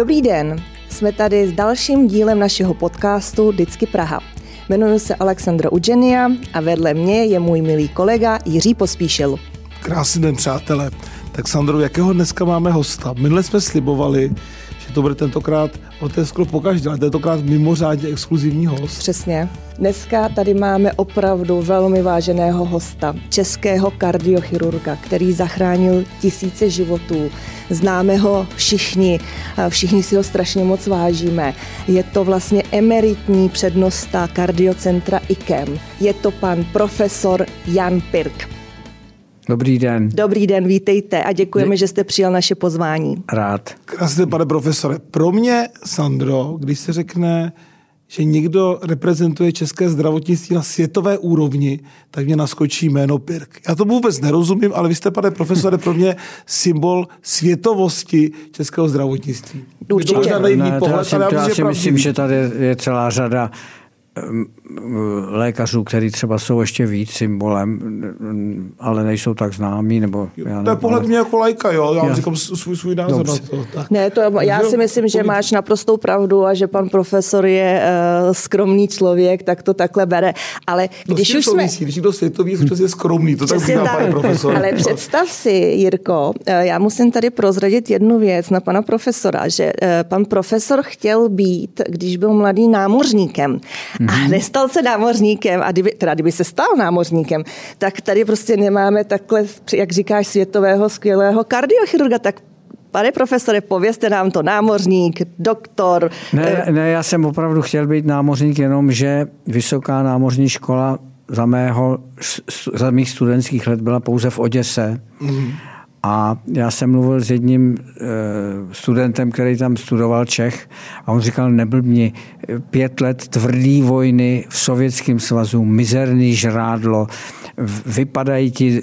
Dobrý den, jsme tady s dalším dílem našeho podcastu Vždycky Praha. Jmenuji se Alexandra Ugenia a vedle mě je můj milý kolega Jiří Pospíšil. Krásný den, přátelé. Tak Sandro, jakého dneska máme hosta? Minule jsme slibovali, že to bude tentokrát, o to je skoro pokaždé, ale tentokrát mimořádně exkluzivní host. Přesně. Dneska tady máme opravdu velmi váženého hosta, českého kardiochirurga, který zachránil tisíce životů. Známe ho všichni, všichni si ho strašně moc vážíme. Je to vlastně emeritní přednosta kardiocentra IKEM. Je to pan profesor Jan Pirk. Dobrý den. Dobrý den, vítejte a děkujeme, že jste přijal naše pozvání. Rád. Krásně, pane profesore. Pro mě, Sandro, když se řekne že někdo reprezentuje české zdravotnictví na světové úrovni, tak mě naskočí jméno Pirk. Já to vůbec nerozumím, ale vy jste, pane profesore, pro mě symbol světovosti českého zdravotnictví. Určitě. Ne, to já si, to já si myslím, že tady je celá řada lékařů, který třeba jsou ještě víc symbolem, ale nejsou tak známí, nebo já To je pohled ale... mě jako lajka, jo, já, já. říkám svůj, svůj názor Dobře. na to. Tak. Ne, to, já si myslím, že máš naprostou pravdu a že pan profesor je uh, skromný člověk, tak to takhle bere, ale to když už jsme... Když někdo světový je skromný, to tak bývá, pane profesor. Ale představ si, Jirko, eh, já musím tady prozradit jednu věc na pana profesora, že uh, pan profesor chtěl být, když byl mladý námořníkem, a mhm. nestal se námořníkem a kdyby, teda kdyby se stal námořníkem, tak tady prostě nemáme takhle, jak říkáš, světového skvělého kardiochirurga, tak Pane profesore, povězte nám to, námořník, doktor. Ne, ne, já jsem opravdu chtěl být námořník, jenom že vysoká námořní škola za, mého, za mých studentských let byla pouze v Oděse. Mm. A já jsem mluvil s jedním e, studentem, který tam studoval Čech a on říkal, neblbni, pět let tvrdý vojny v Sovětském svazu, mizerný žrádlo, vypadají ti e,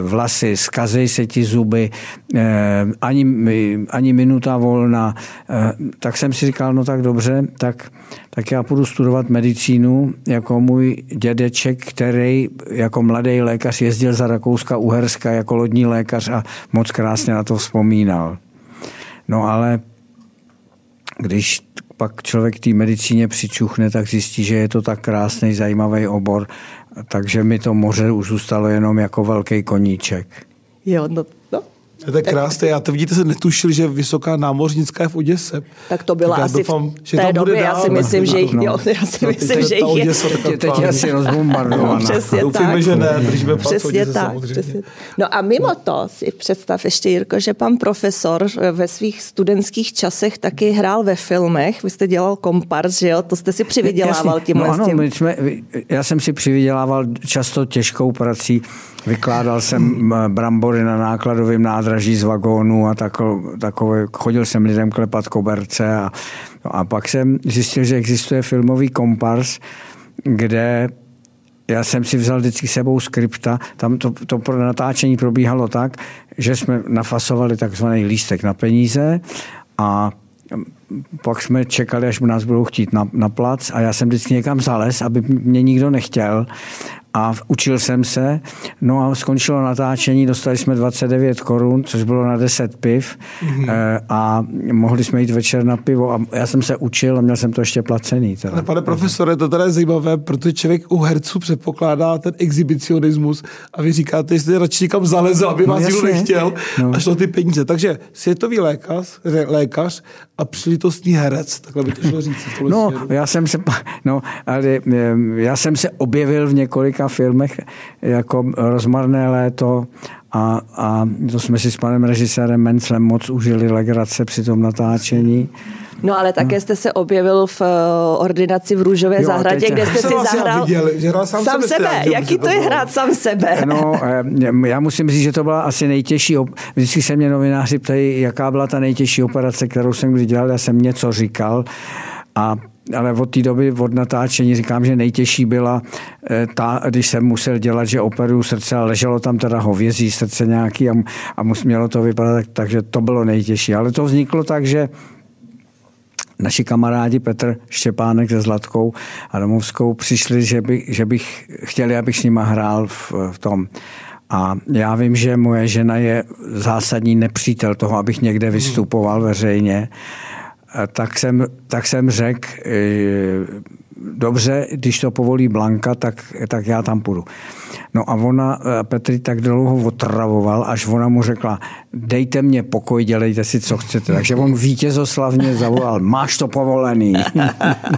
vlasy, skazej se ti zuby, e, ani, ani minuta volna. Tak jsem si říkal, no tak dobře, tak tak já půjdu studovat medicínu jako můj dědeček, který jako mladý lékař jezdil za Rakouska Uherska jako lodní lékař a moc krásně na to vzpomínal. No ale když pak člověk té medicíně přičuchne, tak zjistí, že je to tak krásný, zajímavý obor, takže mi to moře už zůstalo jenom jako velký koníček. Jo, no to je krásné. Já to vidíte, se netušil, že vysoká námořnická je v Oděse. Tak to byla tak asi doufám, v že té době. Já si myslím, že jich, jo, já si no, myslím, že jich je. Teď, teď je asi rozbombardovaná. Přesně Doufíme, tak. že ne, držíme Přesně tak. Přesně. No a mimo to si představ ještě, Jirko, že pan profesor ve svých studentských časech taky hrál ve filmech. Vy jste dělal kompars, že jo? To jste si přivydělával tímhle no, ano, tím. My jsme, já jsem si přivydělával často těžkou prací Vykládal jsem brambory na nákladovém nádraží z vagónu a takové, chodil jsem lidem klepat koberce a, no a pak jsem zjistil, že existuje filmový kompars, kde já jsem si vzal vždycky sebou skripta, tam to, to pro natáčení probíhalo tak, že jsme nafasovali takzvaný lístek na peníze a pak jsme čekali, až nás budou chtít na, na plac a já jsem vždycky někam zales, aby mě nikdo nechtěl a učil jsem se. No a skončilo natáčení, dostali jsme 29 korun, což bylo na 10 piv mm-hmm. a mohli jsme jít večer na pivo a já jsem se učil a měl jsem to ještě placený. Teda. Ale pane profesore, to teda je zajímavé, protože člověk u herců předpokládá ten exhibicionismus a vy říkáte, že jste radši někam zalezl, aby no, vás nikdo nechtěl no. a šlo ty peníze. Takže světový lékař, lékař a příležitostný herec, takhle by to šlo říct. No, já jsem se, no, ale já jsem se objevil v několika filmech jako Rozmarné léto a, a to jsme si s panem režisérem Menclem moc užili legrace při tom natáčení. No ale také no. jste se objevil v eh, ordinaci v Růžové jo, zahradě, teď, kde jste si zahrál viděl, že hrál sám, sám sebe. sebe. Jaký to je hrát sám sebe? No, eh, já musím říct, že to byla asi nejtěžší. Vždycky se mě novináři ptají, jaká byla ta nejtěžší operace, kterou jsem kdy dělal. Já jsem něco říkal a ale od té doby, od natáčení říkám, že nejtěžší byla eh, ta, když jsem musel dělat, že operuju srdce a leželo tam teda hovězí srdce nějaký a, a mělo to vypadat, takže to bylo nejtěžší. Ale to vzniklo tak, že naši kamarádi Petr Štěpánek se Zlatkou a Domovskou přišli, že, by, že bych chtěli, abych s nima hrál v, v tom. A já vím, že moje žena je zásadní nepřítel toho, abych někde vystupoval veřejně tak jsem, tak jsem řekl, dobře, když to povolí Blanka, tak, tak já tam půjdu. No a ona, eh, Petri tak dlouho otravoval, až ona mu řekla, dejte mě pokoj, dělejte si, co chcete. Takže on vítězoslavně zavolal, máš to povolený.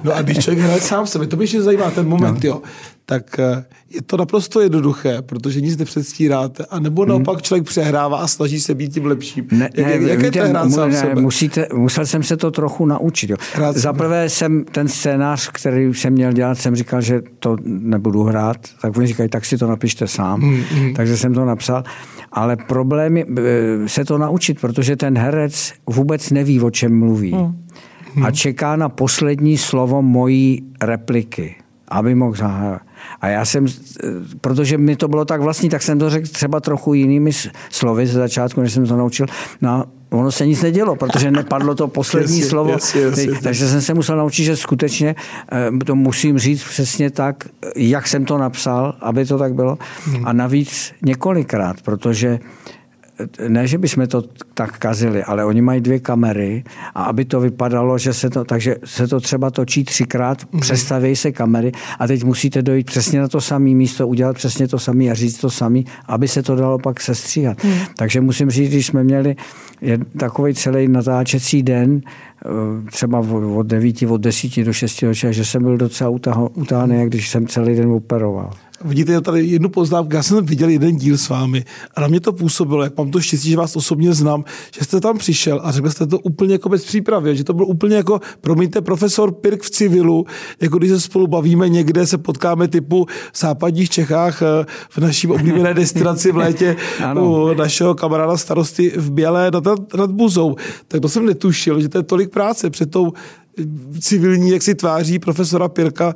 No a když člověk hraje sám sebe, to by ještě zajímá ten moment, no. jo tak eh, je to naprosto jednoduché, protože nic nepředstíráte, a nebo hmm. naopak člověk přehrává a snaží se být tím lepším. Ne, jak, ne, jak víte, je to hrát sám ne, sebe? Musíte, musel jsem se to trochu naučit. Za prvé jsem ten scénář, který jsem měl dělat, jsem říkal, že to nebudu hrát, tak oni říkají, tak si to napište sám. Hmm, hmm. Takže jsem to napsal. Ale problém je eh, se to naučit, protože ten herec vůbec neví, o čem mluví. Hmm. A čeká na poslední slovo mojí repliky, aby mohl zahrát. A já jsem, protože mi to bylo tak vlastní, tak jsem to řekl třeba trochu jinými slovy ze začátku, než jsem to naučil. No, ono se nic nedělo, protože nepadlo to poslední yes, slovo. Yes, yes, yes, takže jsem se musel naučit, že skutečně eh, to musím říct přesně tak, jak jsem to napsal, aby to tak bylo. Hmm. A navíc několikrát, protože ne, že bychom to tak kazili, ale oni mají dvě kamery a aby to vypadalo, že se to, takže se to třeba točí třikrát, mm-hmm. přestaví se kamery a teď musíte dojít přesně na to samé místo, udělat přesně to samé a říct to samé, aby se to dalo pak sestříhat. Mm. Takže musím říct, když jsme měli takový celý natáčecí den, eh, třeba od 9, od 10 do 6 večera, že jsem byl docela utáhný, když jsem celý den operoval. Vidíte tady jednu poznámku, já jsem viděl jeden díl s vámi a na mě to působilo, jak mám to štěstí, že vás osobně znám, že jste tam přišel a řekl jste to úplně jako bez přípravy, že to byl úplně jako, promiňte, profesor Pirk v civilu, jako když se spolu bavíme někde, se potkáme typu v západních Čechách eh, v naší oblíbené destinaci v létě u našeho kamaráda starosty v Bělé nad, nad Buzou. Tak to jsem netušil, že to je tolik práce před tou civilní, jak si tváří profesora Pirka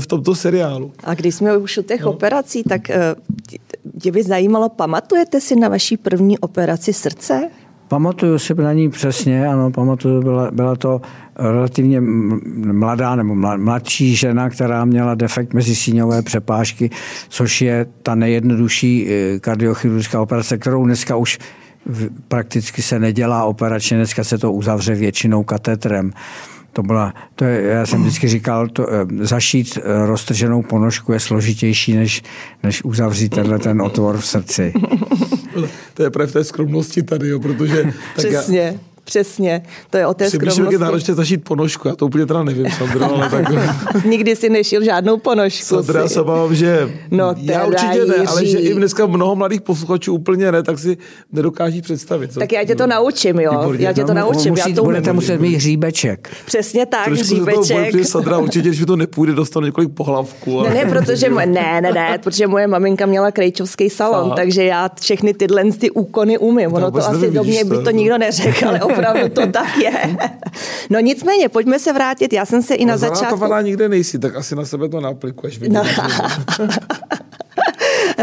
v tomto seriálu. A když jsme už u těch no. operací, tak mě eh, by zajímalo, pamatujete si na vaší první operaci srdce? Pamatuju si na ní přesně, ano, pamatuju, byla, byla to relativně mladá nebo mladší žena, která měla defekt mezisíňové přepážky, což je ta nejjednodušší eh, kardiochirurgická operace, kterou dneska už prakticky se nedělá operačně, dneska se to uzavře většinou katetrem. To byla, to je, já jsem vždycky říkal, to, eh, zašít eh, roztrženou ponožku je složitější, než, než uzavřít tenhle ten otvor v srdci. To je právě v té skromnosti tady, jo, protože... Tak Přesně. Já, Přesně, to je o té skromnosti. Když je náročně zašít ponožku, já to úplně teda nevím, Sandro, ale tak... Nikdy si nešil žádnou ponožku. Sandra, já se obávám, že no, já určitě ne, ale že i dneska mnoho mladých posluchačů úplně ne, tak si nedokáží představit. Co? Tak já tě to naučím, jo. Výborně. Já tě to naučím. Musí, já to budete muset mít hříbeček. Přesně tak, Trošku hříbeček. Trošku Sandra, určitě, když mi to nepůjde, dostanu několik pohlavků. Ale... Ne, ne, protože, moje, ne, ne, ne, protože moje maminka měla krejčovský salon, Aha. takže já všechny tyhle ty úkony umím. Ono to asi do mě by to nikdo neřekl, ale opravdu to tak je. No nicméně, pojďme se vrátit. Já jsem se i na no, začátku... nikde nejsi, tak asi na sebe to naaplikuješ. No.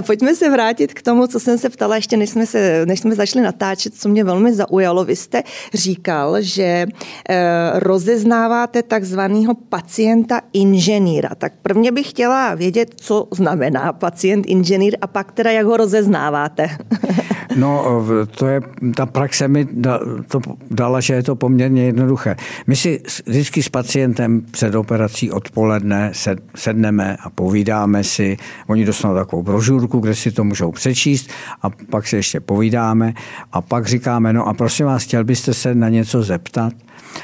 Pojďme se vrátit k tomu, co jsem se ptala ještě, než jsme, se, než jsme začali natáčet, co mě velmi zaujalo. Vy jste říkal, že e, rozeznáváte takzvaného pacienta inženýra. Tak prvně bych chtěla vědět, co znamená pacient inženýr a pak teda jak ho rozeznáváte. No, to je, ta praxe mi da, to dala, že je to poměrně jednoduché. My si vždycky s pacientem před operací odpoledne sedneme a povídáme si. Oni dostanou takovou brožurku, kde si to můžou přečíst a pak si ještě povídáme a pak říkáme, no a prosím vás, chtěl byste se na něco zeptat?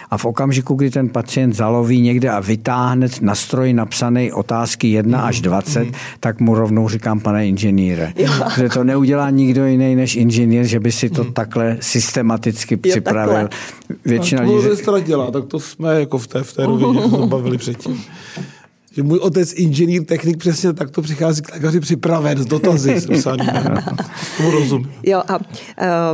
A v okamžiku, kdy ten pacient zaloví někde a vytáhne na stroj napsané otázky 1 až 20, mm. tak mu rovnou říkám, pane inženýre. Že to neudělá nikdo jiný než inženýr, že by si to mm. takhle systematicky jo, připravil. Takhle. Většina no, to lidí... dělá, tak to jsme jako v té, v té rovině, to bavili předtím že můj otec inženýr, technik přesně takto přichází k lékaři připraven s dotazy. Tomu rozumím. Jo a uh,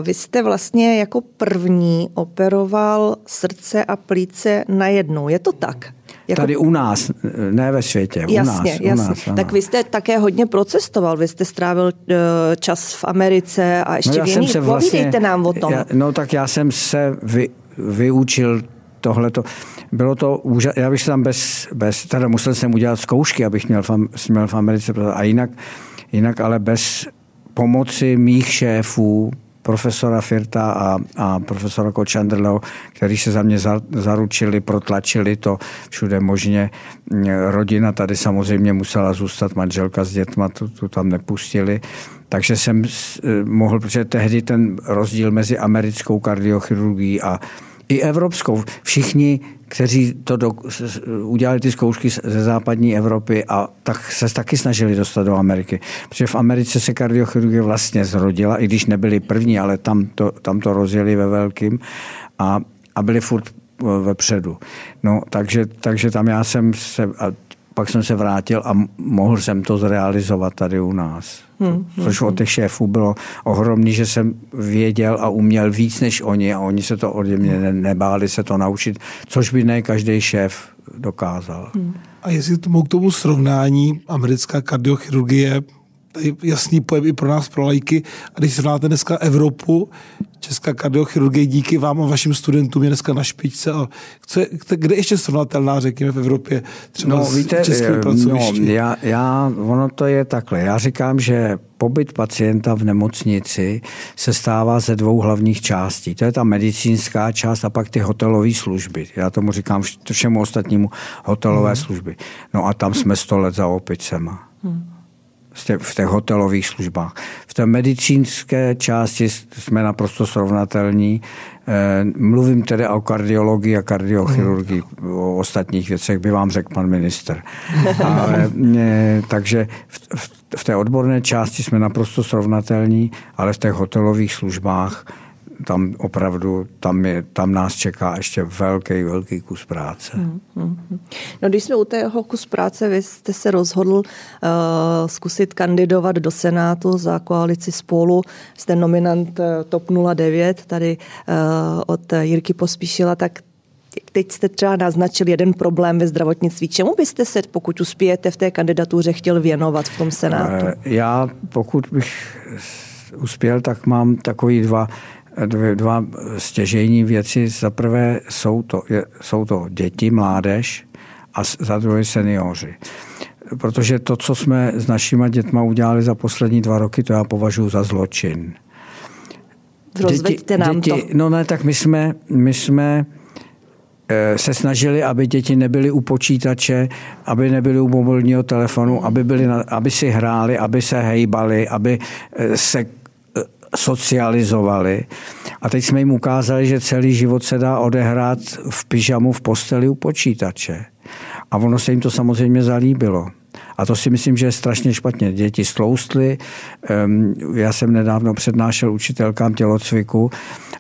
vy jste vlastně jako první operoval srdce a plíce najednou. Je to tak? Jako... Tady u nás, ne ve světě, u jasně, nás. Jasně. U nás, tak vy jste také hodně procestoval, vy jste strávil uh, čas v Americe a ještě no, v jiných. Vlastně, Povídejte nám o tom. Já, no tak já jsem se vy, vyučil tohleto. Bylo to úžasné, já bych tam bez, bez, teda musel jsem udělat zkoušky, abych měl v, měl v Americe, a jinak, jinak ale bez pomoci mých šéfů profesora Firta a, a profesora Kočandrlou, kteří se za mě zaručili, protlačili to všude možně. Rodina tady samozřejmě musela zůstat, manželka s dětma, tu, tu tam nepustili. Takže jsem mohl, protože tehdy ten rozdíl mezi americkou kardiochirurgií a i evropskou. Všichni, kteří to do, udělali ty zkoušky ze západní Evropy a tak se taky snažili dostat do Ameriky. Protože v Americe se kardiochirurgie vlastně zrodila, i když nebyli první, ale tam to, tam to rozjeli ve velkým a, a byli furt eh, vepředu. No, takže, takže tam já jsem se, a pak jsem se vrátil a mohl jsem to zrealizovat tady u nás. Hmm, hmm, Což od těch šéfů bylo ohromný, že jsem věděl a uměl víc než oni a oni se to ode mě ne, nebáli se to naučit, což by ne každý šéf dokázal. Hmm. A jestli tomu k tomu srovnání americká kardiochirurgie jasný pojem i pro nás, pro lajky. A když srovnáte dneska Evropu, Česká kardiochirurgie díky vám a vašim studentům je dneska na špičce. A co je, kde ještě srovnatelná, řekněme, v Evropě třeba no, víte, no, já, já, ono to je takhle. Já říkám, že pobyt pacienta v nemocnici se stává ze dvou hlavních částí. To je ta medicínská část a pak ty hotelové služby. Já tomu říkám všemu ostatnímu hotelové hmm. služby. No a tam jsme sto let za opicema. Hmm v těch hotelových službách. V té medicínské části jsme naprosto srovnatelní. Eh, mluvím tedy o kardiologii a kardiochirurgii. O ostatních věcech by vám řekl pan minister. Ale, eh, takže v, v té odborné části jsme naprosto srovnatelní, ale v těch hotelových službách tam opravdu, tam, je, tam nás čeká ještě velký, velký kus práce. Hmm, hmm, hmm. No když jsme u tého kus práce, vy jste se rozhodl uh, zkusit kandidovat do Senátu za koalici spolu. Jste nominant uh, TOP 09 tady uh, od Jirky Pospíšila, tak teď jste třeba naznačil jeden problém ve zdravotnictví. Čemu byste se, pokud uspějete v té kandidatuře, chtěl věnovat v tom Senátu? Já, pokud bych uspěl, tak mám takový dva dvě, dva stěžejní věci. Za prvé jsou to, jsou to děti, mládež a za druhé seniori. Protože to, co jsme s našimi dětma udělali za poslední dva roky, to já považuji za zločin. Rozveďte nám děti, to. No ne, tak my jsme, my jsme eh, se snažili, aby děti nebyly u počítače, aby nebyly u mobilního telefonu, aby, byly, aby si hráli, aby se hejbali, aby eh, se socializovali. A teď jsme jim ukázali, že celý život se dá odehrát v pyžamu v posteli u počítače. A ono se jim to samozřejmě zalíbilo. A to si myslím, že je strašně špatně. Děti stloustly. Já jsem nedávno přednášel učitelkám tělocviku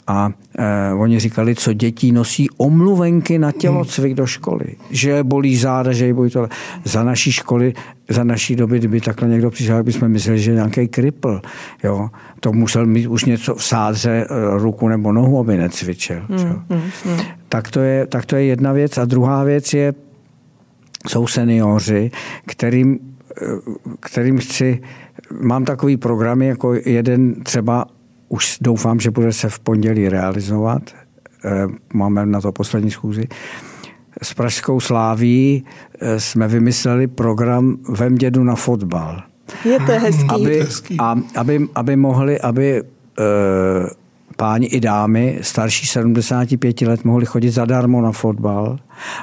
a eh, oni říkali, co děti nosí omluvenky na tělocvik do školy. Že bolí záda, že bolí tohle. Za naší školy, za naší doby, kdyby takhle někdo přišel, bychom mysleli, že je nějaký kripl. Jo? To musel mít už něco v sádře, eh, ruku nebo nohu, aby necvičil. Hmm, hmm, hmm. Tak, to je, tak to je jedna věc. A druhá věc je, jsou seniori, kterým, kterým chci, mám takový program jako jeden třeba už doufám, že bude se v pondělí realizovat. Eh, máme na to poslední schůzi. S Pražskou sláví eh, jsme vymysleli program Vem dědu na fotbal. Je to hezký. Aby, a, aby, aby mohli, aby uh, páni i dámy starší 75 let mohli chodit zadarmo na fotbal.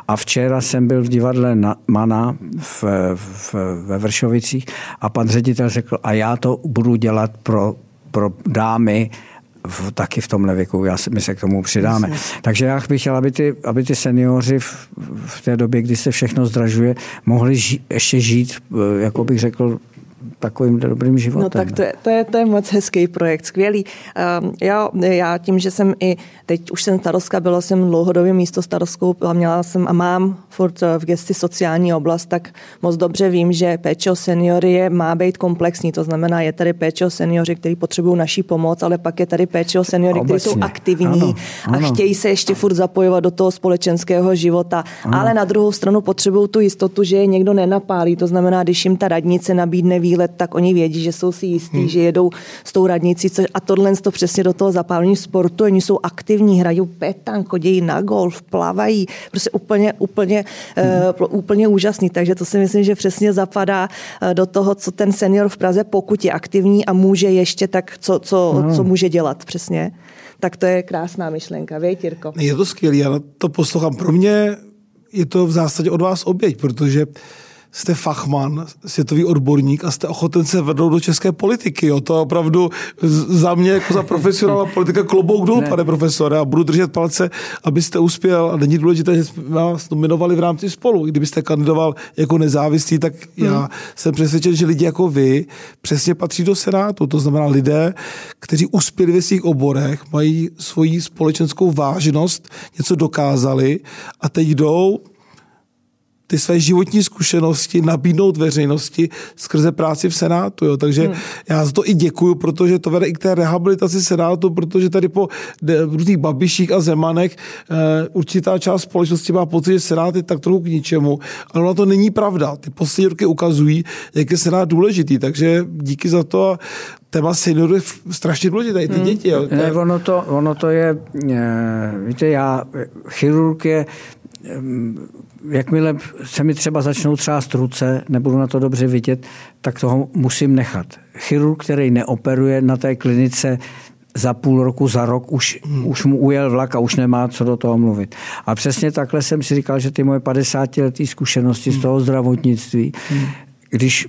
A včera jsem byl v divadle na, Mana v, v, ve Vršovicích a pan ředitel řekl, a já to budu dělat pro, pro dámy v, taky v tomhle věku, já, my se k tomu přidáme. Myslím. Takže já bych chtěl, aby ty, aby ty seniori v, v té době, kdy se všechno zdražuje, mohli ži, ještě žít, eh, jako bych řekl, takovým dobrým životem. No tak to je, to je, to je moc hezký projekt, skvělý. Um, já, já tím, že jsem i, teď už jsem starostka, byla jsem dlouhodobě místo starostkou, a měla jsem a mám furt eh, v gesti sociální oblast, tak moc dobře vím, že péče o seniory je, má být komplexní, to znamená, je tady péče o seniori, kteří potřebují naší pomoc, ale pak je tady péče o seniory, kteří jsou aktivní ano, ano. a chtějí se ještě furt zapojovat do toho společenského života, ano. ale na druhou stranu potřebují tu jistotu, že je někdo nenapálí, to znamená, když jim ta radnice nabídne výlet, tak oni vědí, že jsou si jistí, hmm. že jedou s tou radnicí. Co, a tohle to přesně do toho zapálení sportu. Oni jsou aktivní, hrají petan, chodí na golf, plavají. Prostě úplně, úplně, hmm. uh, úplně úžasný. Takže to si myslím, že přesně zapadá uh, do toho, co ten senior v Praze, pokud je aktivní a může ještě, tak co, co, hmm. co může dělat přesně. Tak to je krásná myšlenka, věď, Jirko? Je to skvělé, já to poslouchám. Pro mě je to v zásadě od vás oběť, protože jste fachman, světový odborník a jste ochoten se vrnout do české politiky. Jo. To je opravdu za mě jako za profesionála politika klobouk dolů, pane profesore. A budu držet palce, abyste uspěl. A není důležité, že jsme vás nominovali v rámci spolu. Kdybyste kandidoval jako nezávislý, tak hmm. já jsem přesvědčen, že lidi jako vy přesně patří do Senátu. To znamená lidé, kteří uspěli ve svých oborech, mají svoji společenskou vážnost, něco dokázali a teď jdou ty své životní zkušenosti nabídnout veřejnosti skrze práci v Senátu. Jo. Takže hmm. já za to i děkuju, protože to vede i k té rehabilitaci Senátu, protože tady po různých babiších a zemanech e, určitá část společnosti má pocit, že Senát je tak trochu k ničemu, ale ono to není pravda. Ty poslední roky ukazují, jak je Senát důležitý, takže díky za to a téma seniorů je strašně důležité, i ty hmm. děti. Jo. Ne, ono to, ono to je, eh, víte, já, chirurg je jakmile se mi třeba začnou třást ruce, nebudu na to dobře vidět, tak toho musím nechat. Chirurg, který neoperuje na té klinice za půl roku, za rok už, hmm. už mu ujel vlak a už nemá co do toho mluvit. A přesně takhle jsem si říkal, že ty moje 50 letý zkušenosti hmm. z toho zdravotnictví, hmm. když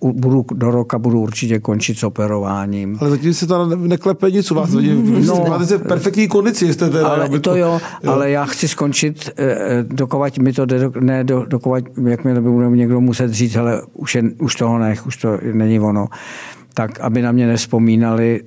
budu do roka budu určitě končit s operováním. Ale zatím se to neklepe nic u vás. Zatím, no, máte se v perfektní kondici. Jste teda, ale to, to jo, jo, ale já chci skončit, eh, eh, dokovat mi to, ne, dokovat, jak mi bude někdo muset říct, ale už, je, už toho nech, už to není ono. Tak, aby na mě nespomínali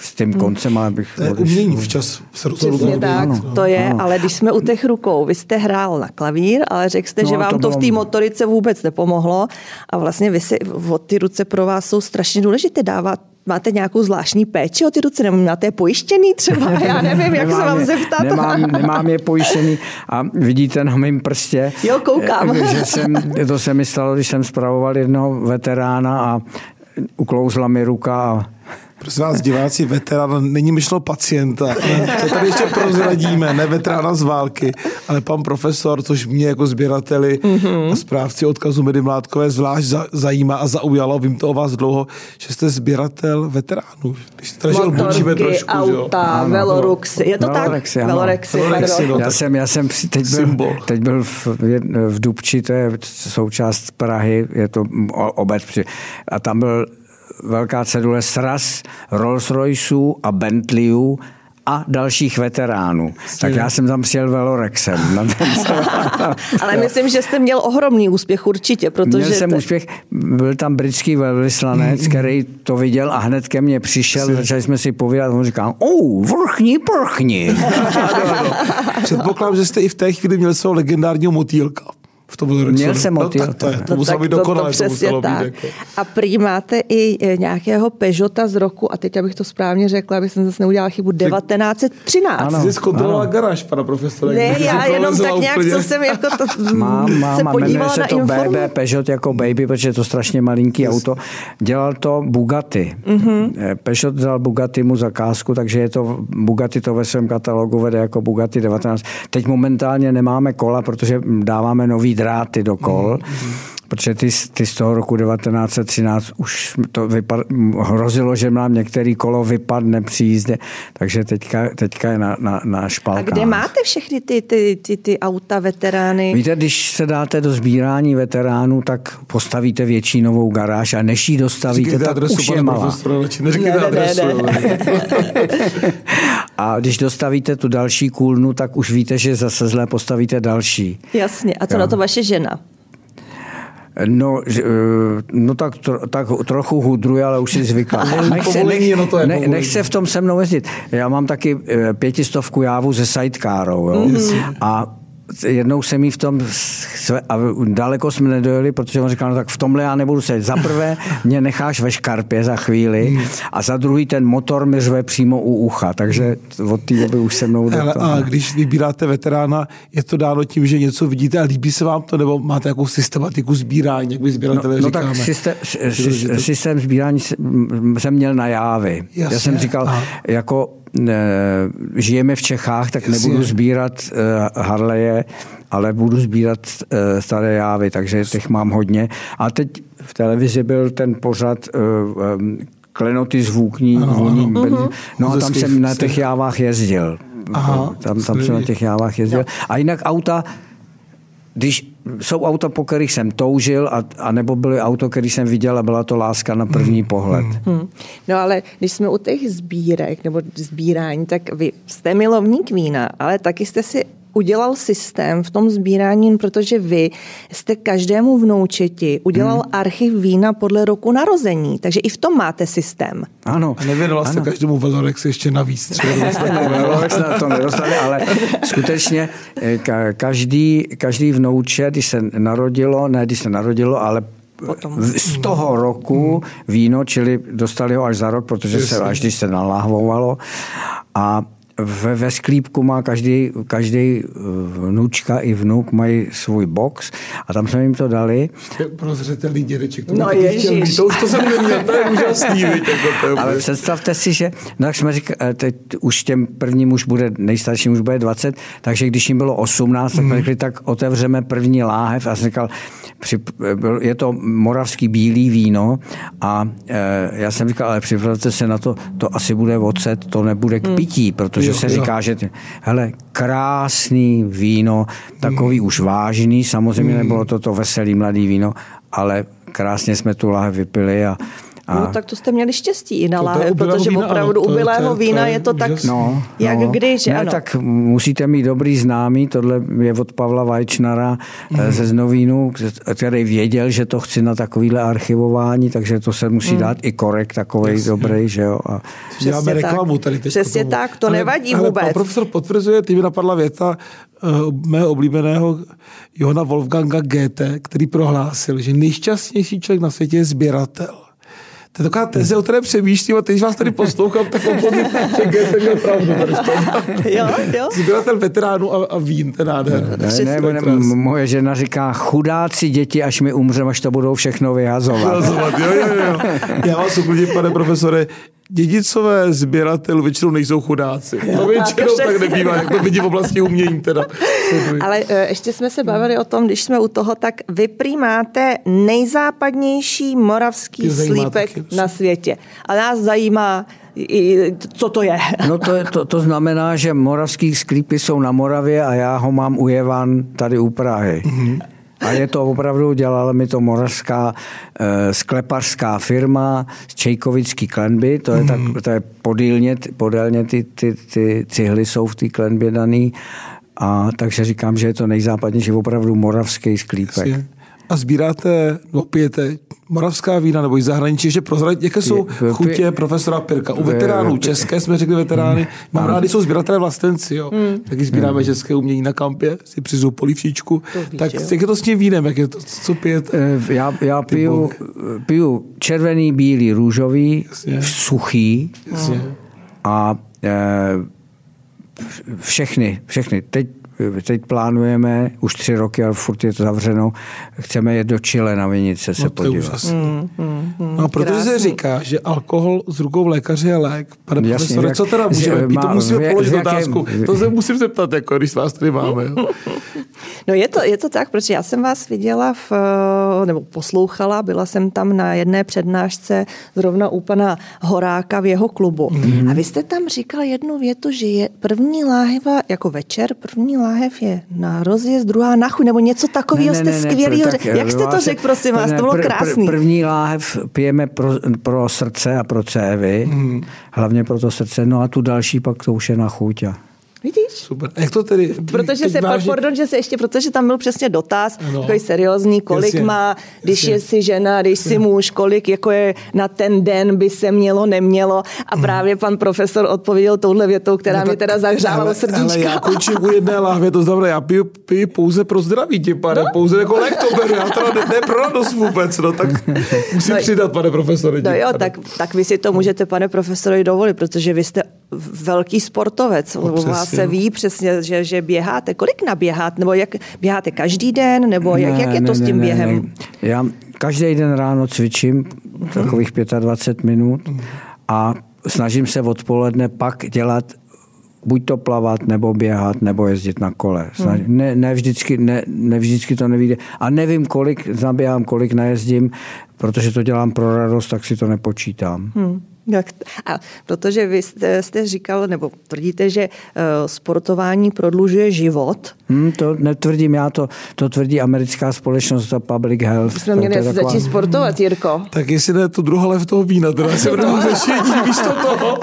s tím koncem, ale bych... To je umění včas se Přesně tak, ano, to je, ano. ale když jsme u těch rukou, vy jste hrál na klavír, ale řekl jste, no, že vám to, to v té motorice vůbec nepomohlo a vlastně vy si, od ty ruce pro vás jsou strašně důležité dávat Máte nějakou zvláštní péči o ty ruce, nebo máte je pojištěný třeba? Já nevím, jak nemám se vám zeptat. Nemám, nemám je pojištěný a vidíte na mém prstě, jo, koukám. Eh, že jsem, to se mi stalo, když jsem spravoval jednoho veterána a uklouzla mi ruka a Prosím vás, diváci, veterán není myšlo pacienta. To tady ještě prozradíme, ne veterána z války, ale pan profesor, což mě jako sběrateli mm-hmm. a správci odkazu Medy Mládkové zvlášť zajímá a zaujalo. Vím to o vás dlouho, že jste sběratel veteránů. Když trošku, auta, jo? veloruxy. Je to Velorexy, tak? Velorexy. Velorexy no, já, jsem, já jsem teď byl, teď byl v, v Dubči, to je součást Prahy, je to obec, a tam byl velká cedule sraz Rolls-Royceů a Bentleyů a dalších veteránů. Tak já jsem tam přijel velorexem. Na ten Ale myslím, že jste měl ohromný úspěch určitě, protože... Měl jsem te... úspěch, byl tam britský velvyslanec, mm. který to viděl a hned ke mně přišel, Jsi... začali jsme si povídat, on říkal, oh, vrchni, prchni. Předpokládám, že jste i v té chvíli měl svého legendárního motýlka v tom Měl jsem motýl. No, tak to, je, to no, muselo být dokonalé. To, to, přesně to tak. Být jako. A prý máte i e, nějakého Peugeota z roku, a teď abych to správně řekla, abych jsem zase neudělala chybu, 1913. Ano, Jsi zkontrolovala garáž, pana profesora. Ne, já jenom tak nějak, úplně. co jsem jako to mám, mám, se podívala se to informu. BB Peugeot jako baby, protože je to strašně malinký yes. auto. Dělal to Bugatti. Mm-hmm. Peugeot dal Bugatti mu zakázku, takže je to Bugatti to ve svém katalogu vede jako Bugatti 19. Teď momentálně nemáme kola, protože dáváme nový dráty do kol, mm-hmm protože ty, ty z toho roku 1913 už to vypad, hrozilo, že nám některý kolo vypadne při jízdě, takže teďka, teďka je na, na, na špalkách. A kde máte všechny ty, ty, ty, ty auta veterány? Víte, když se dáte do sbírání veteránů, tak postavíte větší novou garáž a než ji dostavíte, Říkejte tak adresu, už je malá. Ne, ne, adresu, ne, ne. a když dostavíte tu další kůlnu, tak už víte, že zase zle postavíte další. Jasně. A co jo. na to vaše žena? No, eh, no tak, tak trochu hudruje, ale už si zvykla. Nechce, nech, no to je ne, nechce v tom se mnou jezdit. Já mám taky eh, pětistovku jávu ze sidecarou. Jo? Mm-hmm. A jednou jsem jí v tom, a daleko jsme nedojeli, protože on říkal, no tak v tomhle já nebudu se. Za prvé mě necháš ve škarpě za chvíli a za druhý ten motor mi řve přímo u ucha, takže od té doby už se mnou Hele, A když vybíráte veterána, je to dáno tím, že něco vidíte a líbí se vám to, nebo máte nějakou systematiku sbírání, jak by sběratele no, no říkáme? tak systém, systém sbírání jsem měl na jávy. Jasně, Já jsem říkal, a... jako žijeme v Čechách, tak Jasně. nebudu sbírat uh, Harleje, ale budu sbírat uh, staré jávy, takže těch mám hodně. A teď v televizi byl ten pořad um, klenoty zvukní, ano, vůní, ano. Mhm. no a tam jsem na těch jávách jezdil. Aha, tam, tam jsem na těch jávách jezdil. A jinak auta, když jsou auta, po kterých jsem toužil, a, a nebo byly auto, který jsem viděl a byla to láska na první hmm. pohled. Hmm. No ale když jsme u těch sbírek nebo sbírání, tak vy jste milovník vína, ale taky jste si udělal systém v tom sbírání, protože vy jste každému vnoučeti udělal hmm. archiv vína podle roku narození, takže i v tom máte systém. Ano. A nevěnoval jste každému Velorex ještě navíc. Velorex na to nedostali, ale skutečně eh, každý, každý vnouče, když se narodilo, ne když se narodilo, ale Potom. z toho roku víno, čili dostali ho až za rok, protože se až když se naláhvovalo. A ve, ve sklípku má každý, každý eh, vnučka i vnuk mají svůj box a tam jsme jim to dali. Prozřetelný dědeček. To no ježiš. To už to jsem neměl, to je úžasný. Víte, to je Ale představte si, že no jak jsme říkali, eh, teď už těm prvním už bude, nejstarším už bude 20, takže když jim bylo 18, tak jsme mm. řekli, tak otevřeme první láhev a jsem říkal, je to moravský bílý víno a e, já jsem říkal, ale připravte se na to, to asi bude ocet, to nebude k hmm. pití, protože jo, se jo. říká, že hele, krásný víno, takový hmm. už vážný, samozřejmě hmm. nebylo to to veselý mladý víno, ale krásně jsme tu láhev vypili a a... No tak to jste měli štěstí i na láhev, protože vína, opravdu u bylého vína je to tak, no, jak no. když. Ne, ano. tak musíte mít dobrý známý, tohle je od Pavla Vajčnara mm. ze Znovínu, který věděl, že to chci na takovýhle archivování, takže to se musí mm. dát i korek takový yes, dobrý, že jo. A... Děláme reklamu tady teď. Přesně tak, to ale, nevadí ale, vůbec. Ale profesor potvrzuje, ty mi napadla věta uh, mého oblíbeného Johana Wolfganga GT, který prohlásil, že nejšťastnější člověk na světě je sběratel. To je taková teze, o které přemýšlím a teď vás tady poslouchám, tak opozit, že Goethe měl pravdu. jo, jo. Sběratel veteránů a, a vín, ten nádher. Ne, ne, ne, moje žena říká, chudáci děti, až mi umřeme, až to budou všechno vyhazovat. jo, jo, jo. Já vás uklidím, pane profesore, dědicové sběratel většinou nejsou chudáci. To většinou tak, tak nebývá, jak to vidí v oblasti umění teda. Ale uh, ještě jsme se bavili o tom, když jsme u toho, tak vy prý máte nejzápadnější moravský slípek na světě. A nás zajímá, co to je. No to, je, to, to znamená, že moravský sklípy jsou na Moravě a já ho mám u Jevan tady u Prahy. Mm-hmm. A je to opravdu, dělala mi to moravská e, sklepařská firma z Čejkovický klenby, to je, tak, to je podílně, podélně ty, ty, ty cihly jsou v té klenbě daný. A takže říkám, že je to nejzápadnější opravdu moravský sklípek. Jasně a sbíráte, no pijete moravská vína nebo i zahraničí, ještě prozradit, jaké jsou chutě profesora Pirka. U veteránů české jsme řekli veterány, mám rádi, jsou sběratelé vlastenci, jo. Hmm. Taky sbíráme hmm. české umění na kampě, si přizou polivčičku. Tak jak je to s tím vínem, jak je to, co pijete? Eh, já, já piju, piju červený, bílý, růžový, Jasně. suchý Jasně. a e, všechny, všechny. Teď teď plánujeme už tři roky, ale furt je to zavřeno, chceme jet do Chile na vinice se no, podívat. Mm, mm, mm, no, protože se říká, že alkohol z rukou lékaře je lék. Pane Jasně, profesore, jak, co teda můžeme pít? To musíme položit otázku. To se musím zeptat, jako, když vás tady máme. Jo. No je to, je to tak, protože já jsem vás viděla, v, nebo poslouchala, byla jsem tam na jedné přednášce zrovna u pana Horáka v jeho klubu. Mm-hmm. A vy jste tam říkal jednu větu, že je první láhva, jako večer, první láhev je na rozjezd, druhá na chuť, nebo něco takového jste skvělý. Jak jste to řekl, prosím vás, to bylo krásný. Pr, první láhev pijeme pro, pro srdce a pro cévy, mm. hlavně pro to srdce, no a tu další pak to už je na chuť. Vidíš? Super. A jak to tedy? Protože se, vážně... pardon, že se ještě, protože tam byl přesně dotaz, ano. takový seriózní, kolik jasně, má, když jasně. je si žena, když si muž, kolik jako je na ten den by se mělo, nemělo. A hmm. právě pan profesor odpověděl touhle větou, která no, mě teda zahřávala srdíčka. Ale já končím u jedné lahve, to znamená, já piju, piju pouze pro zdraví, tě, pane, no. pouze jako lék to beru, já teda ne, ne pro radost vůbec, no, tak musím no, přidat, pane profesore. No jo, tak, tak vy si to můžete, pane profesore, dovolit, protože vy jste velký sportovec. No, u vás se ví přesně, že, že běháte. Kolik naběháte? Nebo jak běháte každý den? Nebo jak, ne, jak je to ne, s tím ne, během? Ne. Já každý den ráno cvičím takových 25 minut a snažím se odpoledne pak dělat buď to plavat, nebo běhat, nebo jezdit na kole. Snaž, hmm. ne, ne, vždycky, ne, ne vždycky to nevíde. A nevím, kolik zaběhám, kolik najezdím, protože to dělám pro radost, tak si to nepočítám. Hmm. A protože vy jste, jste říkal, nebo tvrdíte, že uh, sportování prodlužuje život. Hmm, to netvrdím já, to, to tvrdí americká společnost to Public Health. Jsme měli to taková... začít sportovat, Jirko. Tak jestli ne to druhé v toho vína, teda se budeme řešení místo toho.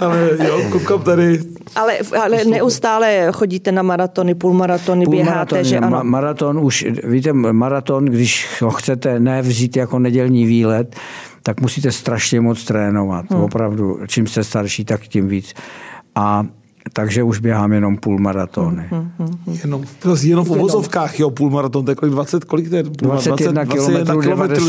Ale jo, koukám tady. Ale, ale neustále chodíte na maratony, půlmaratony, Půl běháte, maratony, že ano? Maraton už, víte, maraton, když ho chcete nevzít jako nedělní výlet, tak musíte strašně moc trénovat. Hmm. Opravdu, čím jste starší, tak tím víc. A takže už běhám jenom půlmaratony. Hmm, hmm, hmm. Jenom, prostě jenom v obozovkách, jo, půlmaraton, to je kolik 20, kolik to je? 21 kilometrů, kilometrů,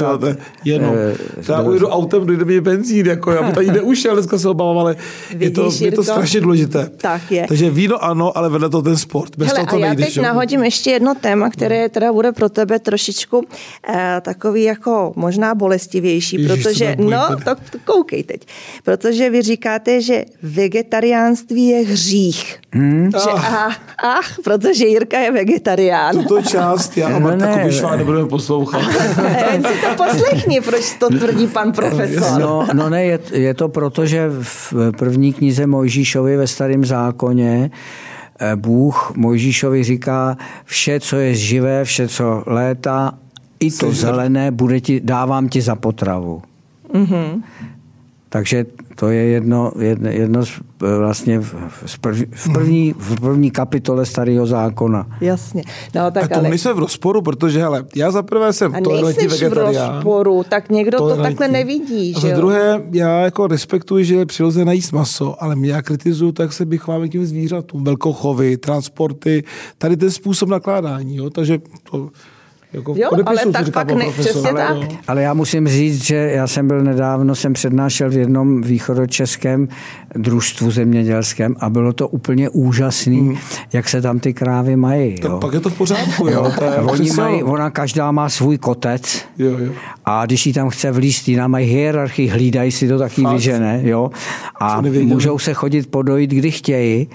jenom. Eh, já ujedu autem, dojde mi benzín, jako já bych tady neušel, dneska se obávám, ale Vidíš, je, to, je to strašně důležité. Tak je. Takže víno ano, ale vedle to ten sport. Bez Hele, toho to a já nejde, teď jo? nahodím ještě jedno téma, které teda bude pro tebe trošičku eh, takový jako možná bolestivější, Ježiš, protože, no, to, to koukej teď, protože vy říkáte, že vegetariánství je hřích hřích. Hmm? Že. Ach, ach, protože Jirka je vegetarián. Tuto část já a Marta ne, Kubišová nebudeme poslouchat. ne, si to poslechni, proč to tvrdí pan profesor. No, no ne, je, je to proto, že v první knize Mojžíšovi ve starém zákoně eh, Bůh Mojžíšovi říká, vše, co je živé, vše, co létá, i to zelené, bude ti, dávám ti za potravu. Mm-hmm. Takže to je jedno, jedno, jedno z, vlastně v, v, první, v, první, v první kapitole starého zákona. Jasně. No, tak a to ale... nejsem v rozporu, protože hele, já za prvé jsem tolerantní vegetarián. v rozporu, tak někdo to takhle nevidí. A za druhé, já jako respektuji, že je přirozené jíst maso, ale mě já kritizuju, tak se bychom tím zvířatům, velkochovy, transporty, tady ten způsob nakládání, jo, takže to, jako jo, ale tak pak ne, přesně ale, tak. Ale já musím říct, že já jsem byl nedávno, jsem přednášel v jednom východočeském družstvu zemědělském a bylo to úplně úžasný, hmm. jak se tam ty krávy mají. Tak jo. pak je to v pořádku. Jo. To je Oni mají, ona každá má svůj kotec jo, jo. a když jí tam chce vlíst, jiná mají hierarchii, hlídají si to taky vyžené. Jo. A můžou se chodit podojit, kdy chtějí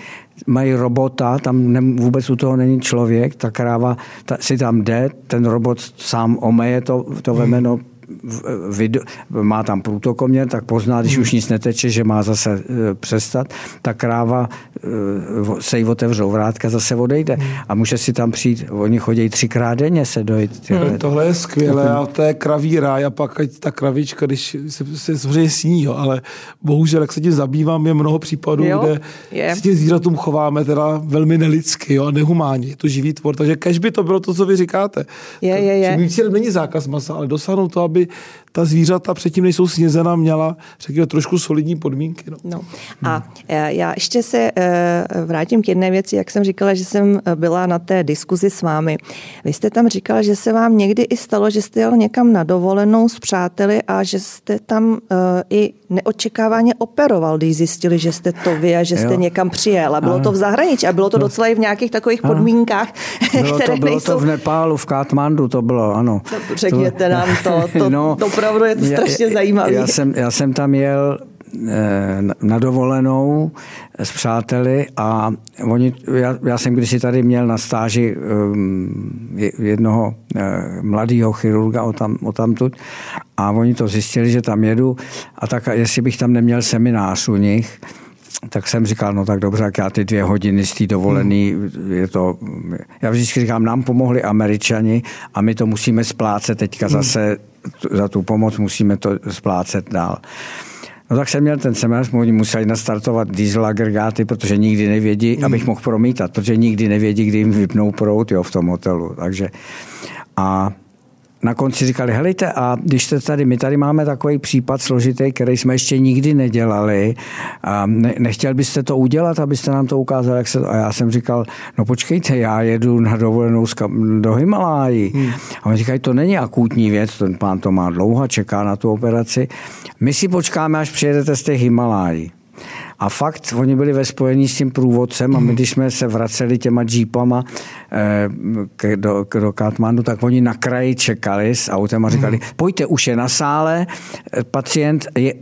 mají robota, tam ne, vůbec u toho není člověk, ta kráva ta, si tam jde, ten robot sám omeje to, to hmm. vemeno vid, má tam průtokoměr, tak pozná, když hmm. už nic neteče, že má zase e, přestat, ta kráva e, se jí otevřou vrátka, zase odejde hmm. a může si tam přijít, oni chodí třikrát denně se dojít. Hmm. Tohle je skvělé a to je kraví ráj a pak ta kravička, když se, se samozřejmě sní, jo, ale bohužel, jak se tím zabývám, je mnoho případů, jo, kde je. si tím zvířatům chováme teda velmi nelidsky jo, a nehumánně. Je to živý tvor, takže kež by to bylo to, co vy říkáte. Je, je, je. Mým cílem není zákaz masa, ale dosáhnout to, aby aby ta zvířata předtím, než jsou snězena, měla, řekněme, trošku solidní podmínky. No. No. A e, já ještě se e, vrátím k jedné věci, jak jsem říkala, že jsem byla na té diskuzi s vámi. Vy jste tam říkala, že se vám někdy i stalo, že jste jel někam na dovolenou s přáteli a že jste tam e, i neočekávaně operoval, když zjistili, že jste to vy a že jste jo. někam přijel. A bylo ano. to v zahraničí a bylo to no. docela i v nějakých takových ano. podmínkách, bylo které to, bylo nejsou... to v Nepálu, v Katmandu to bylo, ano. Řekněte to... nám to, to, no, to opravdu je to strašně zajímavé. Já jsem, já jsem tam jel eh, na dovolenou s přáteli a oni, já, já jsem kdysi tady měl na stáži um, jednoho uh, mladého chirurga o tam, o tamtud a oni to zjistili, že tam jedu a tak jestli bych tam neměl seminář u nich, tak jsem říkal, no tak dobře, jak já ty dvě hodiny z té dovolený, hmm. je to, já vždycky říkám, nám pomohli američani a my to musíme splácet teďka hmm. Za tu pomoc musíme to splácet dál. No tak jsem měl ten seminář, oni museli nastartovat diesel agregáty, protože nikdy nevědí, hmm. abych mohl promítat, protože nikdy nevědí, kdy jim vypnou prout jo, v tom hotelu. Takže a na konci říkali, helejte, a když jste tady, my tady máme takový případ složitý, který jsme ještě nikdy nedělali, a ne, nechtěl byste to udělat, abyste nám to ukázali, jak se to... A já jsem říkal, no počkejte, já jedu na dovolenou do Himalájí. Hmm. A oni říkají, to není akutní věc, ten pán to má dlouho, čeká na tu operaci. My si počkáme, až přijedete z těch Himalájí. A fakt, oni byli ve spojení s tím průvodcem a my, když jsme se vraceli těma jeepama eh, k, do, do Katmandu, tak oni na kraji čekali s autem a říkali, pojďte, už je na sále, eh, pacient, je,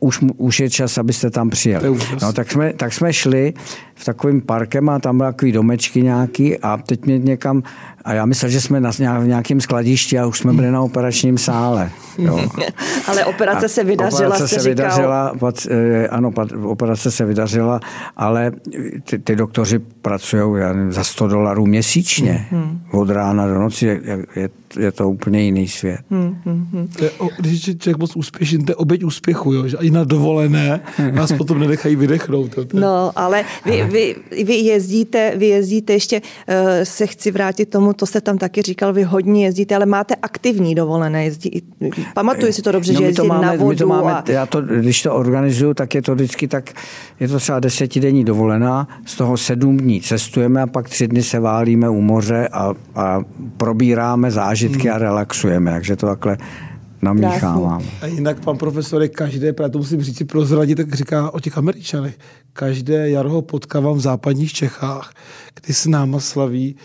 už, už je čas, abyste tam přijeli. No, tak jsme, tak jsme šli v takovým parkem a tam byly takový domečky nějaký a teď mě někam a já myslel, že jsme na, v nějakém skladišti a už jsme byli na operačním sále. Jo. Ale operace a se vydařila, operace se říkal. vydařila, pat, eh, ano, pat, operace se vydařila, ale ty, ty doktoři pracují za 100 dolarů měsíčně. Hmm. Od rána do noci je, je, je to úplně jiný svět. Hmm, hmm, hmm. Když je člověk moc úspěšný, to je oběť úspěchu, jo? že i na dovolené nás potom nenechají vydechnout. Jo? No, ale vy, vy, vy, jezdíte, vy jezdíte ještě, uh, se chci vrátit tomu, to jste tam taky říkal, vy hodně jezdíte, ale máte aktivní dovolené. Jezdí, pamatuju si to dobře, no, že jezdíte na vodu. My to máme, a... já to, když to organizuju, tak je to vždycky tak, je to třeba desetidenní dovolená, z toho sedm dní cestujeme a pak tři dny se válíme u moře a, a probíráme zážitky hmm. a relaxujeme, takže to takhle namíchávám. A jinak pan profesor je každé, právě to musím říct si prozradit, tak říká o těch Američanech. Každé jaro ho potkávám v západních Čechách, kdy s náma slaví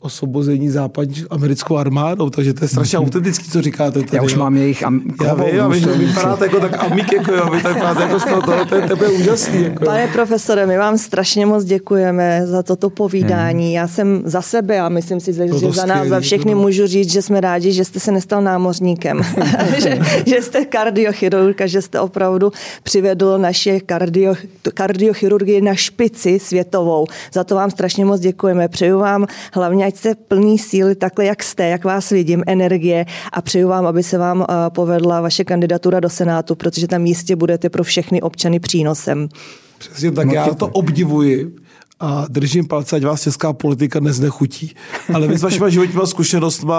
osvobození západní americkou armádou, takže to je strašně autentický, co říkáte. Tady, já už jo. mám jejich am- Já vím, já vím, vy vypadáte jako tak amik, jako jo, vy tak vypadáte jako z toho, to, to, to, to je úžasný. Jako. Pane profesore, my vám strašně moc děkujeme za toto povídání. Hmm. Já jsem za sebe a myslím si, že to za nás, za všechny to... můžu říct, že jsme rádi, že jste se nestal námořníkem, že, že jste kardiochirurg a že jste opravdu přivedl naše kardio, kardiochirurgii na špici světovou. Za to vám strašně moc děkujeme. Přeju vám hlavně ať jste plný síly takhle, jak jste, jak vás vidím, energie a přeju vám, aby se vám eh, povedla vaše kandidatura do Senátu, protože tam jistě budete pro všechny občany přínosem. Přesně tak, já to obdivuji a držím palce, ať vás česká politika neznechutí. Ale vy s vašimi životníma zkušenostmi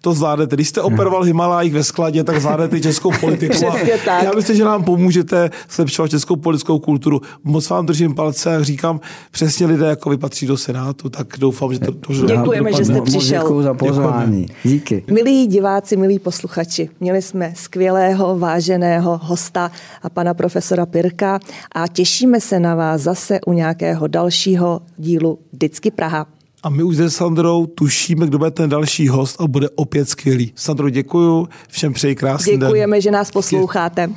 to zvládnete. Když jste operoval Himalájích ve skladě, tak zvládnete českou politiku. tak. Já myslím, že nám pomůžete zlepšovat českou politickou kulturu. Moc vám držím palce a říkám, přesně lidé, jako vy patří do Senátu, tak doufám, že to dobře Děkujeme, že jste přišel. Děkuji za pozvání. Díky. Milí diváci, milí posluchači, měli jsme skvělého, váženého hosta a pana profesora Pirka a těšíme se na vás zase u nějakého dalšího dalšího dílu Vždycky Praha. A my už se Sandrou tušíme, kdo bude ten další host a bude opět skvělý. Sandro, děkuju, všem přeji krásný Děkujeme, den. že nás posloucháte.